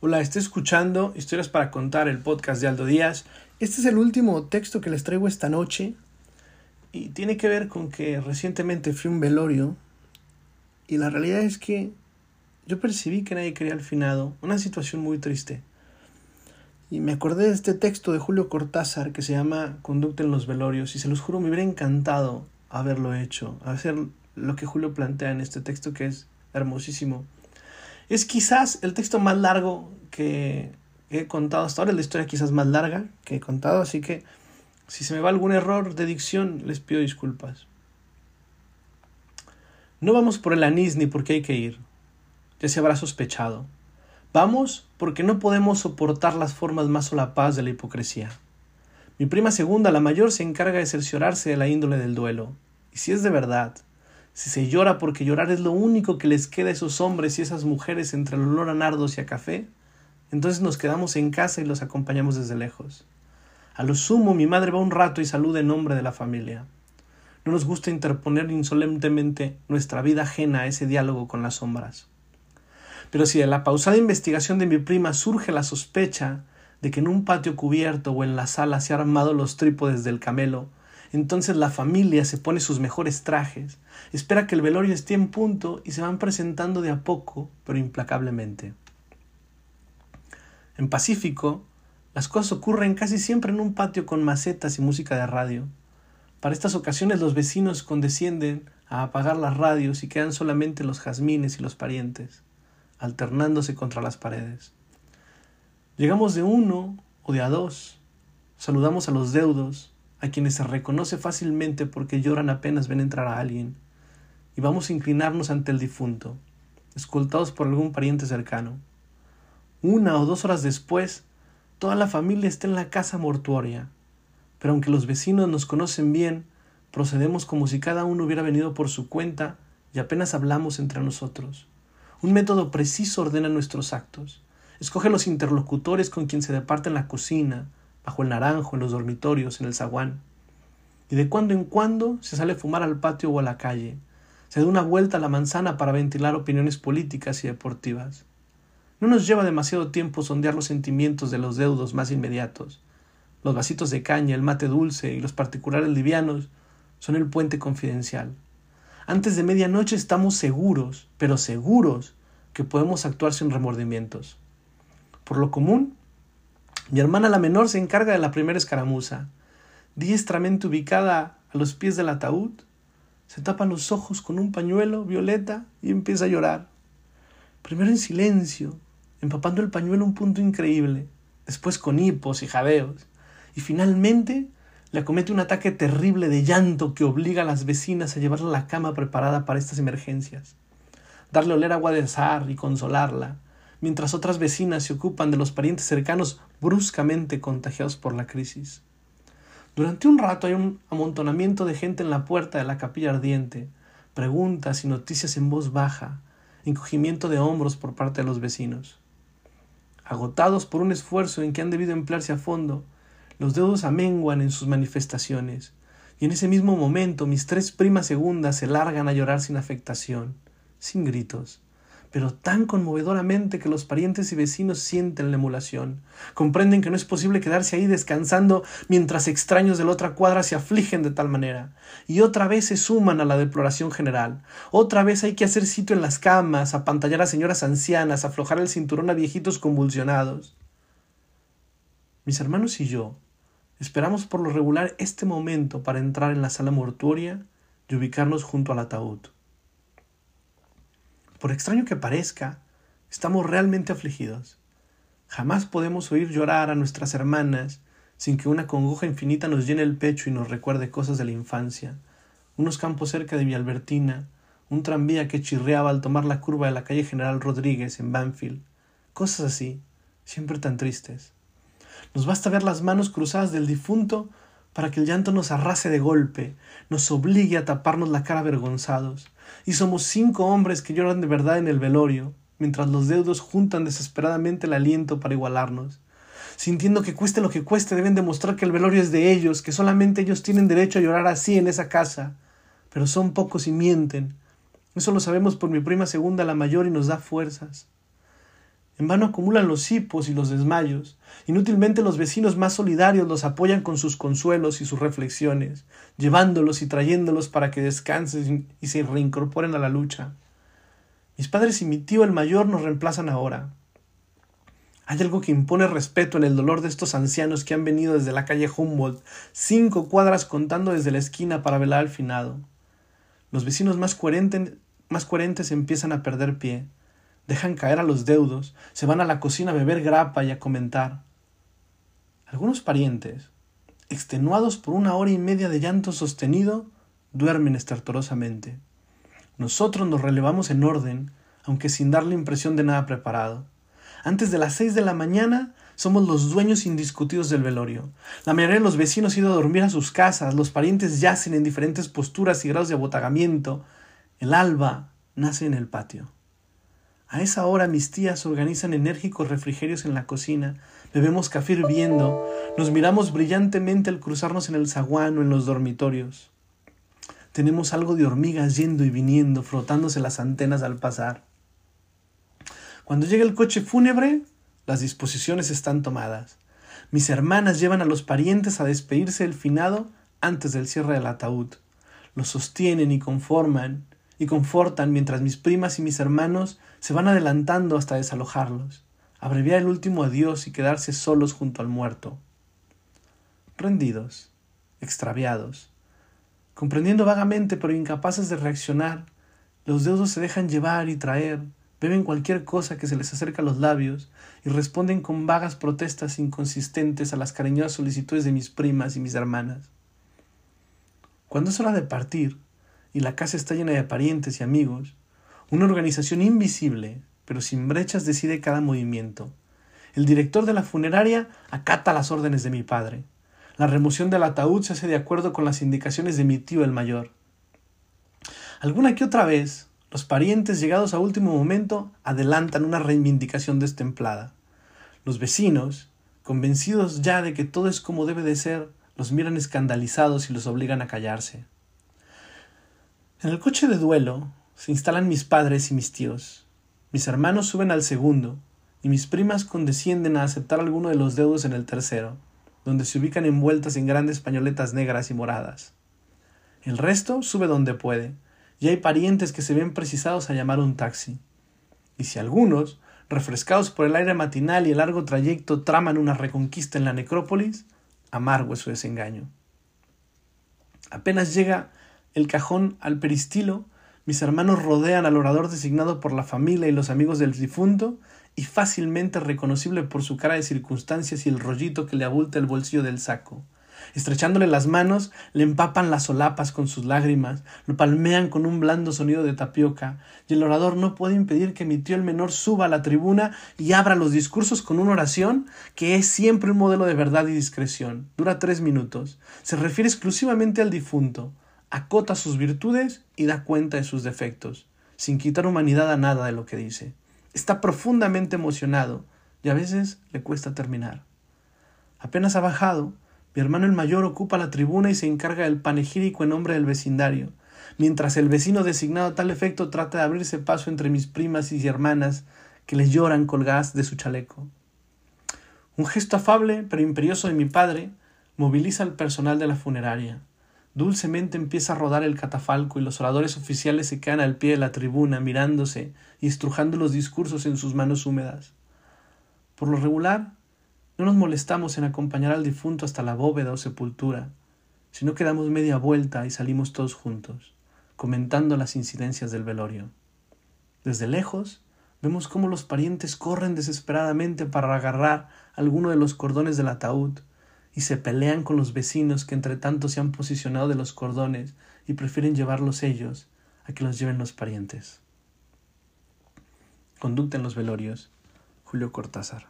Hola, estoy escuchando Historias para Contar, el podcast de Aldo Díaz. Este es el último texto que les traigo esta noche y tiene que ver con que recientemente fui a un velorio y la realidad es que yo percibí que nadie quería al finado, una situación muy triste. Y me acordé de este texto de Julio Cortázar que se llama Conducta en los velorios y se los juro me hubiera encantado haberlo hecho, hacer lo que Julio plantea en este texto que es hermosísimo. Es quizás el texto más largo que he contado hasta ahora, la historia quizás más larga que he contado, así que si se me va algún error de dicción, les pido disculpas. No vamos por el anís ni porque hay que ir, ya se habrá sospechado. Vamos porque no podemos soportar las formas más solapadas de la hipocresía. Mi prima segunda, la mayor, se encarga de cerciorarse de la índole del duelo. Y si es de verdad, si se llora porque llorar es lo único que les queda a esos hombres y esas mujeres entre el olor a nardos y a café, entonces nos quedamos en casa y los acompañamos desde lejos. A lo sumo mi madre va un rato y saluda en nombre de la familia. No nos gusta interponer insolentemente nuestra vida ajena a ese diálogo con las sombras. Pero si de la pausada investigación de mi prima surge la sospecha de que en un patio cubierto o en la sala se han armado los trípodes del camelo entonces la familia se pone sus mejores trajes, espera que el velorio esté en punto y se van presentando de a poco, pero implacablemente. En Pacífico, las cosas ocurren casi siempre en un patio con macetas y música de radio. Para estas ocasiones los vecinos condescienden a apagar las radios y quedan solamente los jazmines y los parientes, alternándose contra las paredes. Llegamos de uno o de a dos, saludamos a los deudos, a quienes se reconoce fácilmente porque lloran apenas ven entrar a alguien, y vamos a inclinarnos ante el difunto, escoltados por algún pariente cercano. Una o dos horas después, toda la familia está en la casa mortuoria, pero aunque los vecinos nos conocen bien, procedemos como si cada uno hubiera venido por su cuenta y apenas hablamos entre nosotros. Un método preciso ordena nuestros actos. Escoge los interlocutores con quien se departe en la cocina, bajo el naranjo, en los dormitorios, en el zaguán. Y de cuando en cuando se sale a fumar al patio o a la calle. Se da una vuelta a la manzana para ventilar opiniones políticas y deportivas. No nos lleva demasiado tiempo sondear los sentimientos de los deudos más inmediatos. Los vasitos de caña, el mate dulce y los particulares livianos son el puente confidencial. Antes de medianoche estamos seguros, pero seguros, que podemos actuar sin remordimientos. Por lo común, mi hermana la menor se encarga de la primera escaramuza. Diestramente ubicada a los pies del ataúd, se tapa los ojos con un pañuelo violeta y empieza a llorar. Primero en silencio, empapando el pañuelo un punto increíble, después con hipos y jadeos, y finalmente le acomete un ataque terrible de llanto que obliga a las vecinas a llevarla a la cama preparada para estas emergencias, darle oler agua de azar y consolarla, mientras otras vecinas se ocupan de los parientes cercanos bruscamente contagiados por la crisis. Durante un rato hay un amontonamiento de gente en la puerta de la capilla ardiente, preguntas y noticias en voz baja, encogimiento de hombros por parte de los vecinos. Agotados por un esfuerzo en que han debido emplearse a fondo, los dedos amenguan en sus manifestaciones, y en ese mismo momento mis tres primas segundas se largan a llorar sin afectación, sin gritos, pero tan conmovedoramente que los parientes y vecinos sienten la emulación. Comprenden que no es posible quedarse ahí descansando mientras extraños de la otra cuadra se afligen de tal manera. Y otra vez se suman a la deploración general. Otra vez hay que hacer sitio en las camas, apantallar a señoras ancianas, aflojar el cinturón a viejitos convulsionados. Mis hermanos y yo esperamos por lo regular este momento para entrar en la sala mortuoria y ubicarnos junto al ataúd. Por extraño que parezca, estamos realmente afligidos. Jamás podemos oír llorar a nuestras hermanas sin que una congoja infinita nos llene el pecho y nos recuerde cosas de la infancia, unos campos cerca de Villalbertina, un tranvía que chirriaba al tomar la curva de la calle General Rodríguez en Banfield, cosas así, siempre tan tristes. Nos basta ver las manos cruzadas del difunto para que el llanto nos arrase de golpe, nos obligue a taparnos la cara avergonzados. Y somos cinco hombres que lloran de verdad en el velorio, mientras los deudos juntan desesperadamente el aliento para igualarnos. Sintiendo que cueste lo que cueste, deben demostrar que el velorio es de ellos, que solamente ellos tienen derecho a llorar así en esa casa. Pero son pocos y mienten. Eso lo sabemos por mi prima segunda, la mayor, y nos da fuerzas. En vano acumulan los hipos y los desmayos. Inútilmente los vecinos más solidarios los apoyan con sus consuelos y sus reflexiones, llevándolos y trayéndolos para que descansen y se reincorporen a la lucha. Mis padres y mi tío el mayor nos reemplazan ahora. Hay algo que impone respeto en el dolor de estos ancianos que han venido desde la calle Humboldt, cinco cuadras contando desde la esquina para velar al finado. Los vecinos más, más coherentes empiezan a perder pie, dejan caer a los deudos, se van a la cocina a beber grapa y a comentar. Algunos parientes, extenuados por una hora y media de llanto sostenido, duermen estertorosamente. Nosotros nos relevamos en orden, aunque sin dar la impresión de nada preparado. Antes de las seis de la mañana somos los dueños indiscutidos del velorio. La mayoría de los vecinos han ido a dormir a sus casas, los parientes yacen en diferentes posturas y grados de abotagamiento. El alba nace en el patio. A esa hora mis tías organizan enérgicos refrigerios en la cocina, bebemos café hirviendo, nos miramos brillantemente al cruzarnos en el zaguán o en los dormitorios. Tenemos algo de hormigas yendo y viniendo, frotándose las antenas al pasar. Cuando llega el coche fúnebre, las disposiciones están tomadas. Mis hermanas llevan a los parientes a despedirse del finado antes del cierre del ataúd. Los sostienen y conforman y confortan mientras mis primas y mis hermanos se van adelantando hasta desalojarlos, abreviar el último adiós y quedarse solos junto al muerto. Rendidos, extraviados, comprendiendo vagamente pero incapaces de reaccionar, los dedos se dejan llevar y traer, beben cualquier cosa que se les acerca a los labios y responden con vagas protestas inconsistentes a las cariñosas solicitudes de mis primas y mis hermanas. Cuando es hora de partir y la casa está llena de parientes y amigos, una organización invisible, pero sin brechas, decide cada movimiento. El director de la funeraria acata las órdenes de mi padre. La remoción del ataúd se hace de acuerdo con las indicaciones de mi tío el mayor. Alguna que otra vez, los parientes llegados a último momento adelantan una reivindicación destemplada. Los vecinos, convencidos ya de que todo es como debe de ser, los miran escandalizados y los obligan a callarse. En el coche de duelo se instalan mis padres y mis tíos. Mis hermanos suben al segundo y mis primas condescienden a aceptar alguno de los dedos en el tercero, donde se ubican envueltas en grandes pañoletas negras y moradas. El resto sube donde puede, y hay parientes que se ven precisados a llamar un taxi. Y si algunos, refrescados por el aire matinal y el largo trayecto, traman una reconquista en la necrópolis, amargo es su desengaño. Apenas llega el cajón al peristilo, mis hermanos rodean al orador designado por la familia y los amigos del difunto, y fácilmente reconocible por su cara de circunstancias y el rollito que le abulta el bolsillo del saco. Estrechándole las manos, le empapan las solapas con sus lágrimas, lo palmean con un blando sonido de tapioca, y el orador no puede impedir que mi tío el menor suba a la tribuna y abra los discursos con una oración que es siempre un modelo de verdad y discreción. Dura tres minutos. Se refiere exclusivamente al difunto, acota sus virtudes y da cuenta de sus defectos, sin quitar humanidad a nada de lo que dice. Está profundamente emocionado y a veces le cuesta terminar. Apenas ha bajado, mi hermano el mayor ocupa la tribuna y se encarga del panegírico en nombre del vecindario, mientras el vecino designado a tal efecto trata de abrirse paso entre mis primas y hermanas que le lloran colgadas de su chaleco. Un gesto afable pero imperioso de mi padre moviliza al personal de la funeraria. Dulcemente empieza a rodar el catafalco y los oradores oficiales se quedan al pie de la tribuna mirándose y estrujando los discursos en sus manos húmedas. Por lo regular, no nos molestamos en acompañar al difunto hasta la bóveda o sepultura, sino que damos media vuelta y salimos todos juntos, comentando las incidencias del velorio. Desde lejos, vemos cómo los parientes corren desesperadamente para agarrar alguno de los cordones del ataúd y se pelean con los vecinos que entre tanto se han posicionado de los cordones y prefieren llevarlos ellos a que los lleven los parientes. Conducta en los velorios. Julio Cortázar.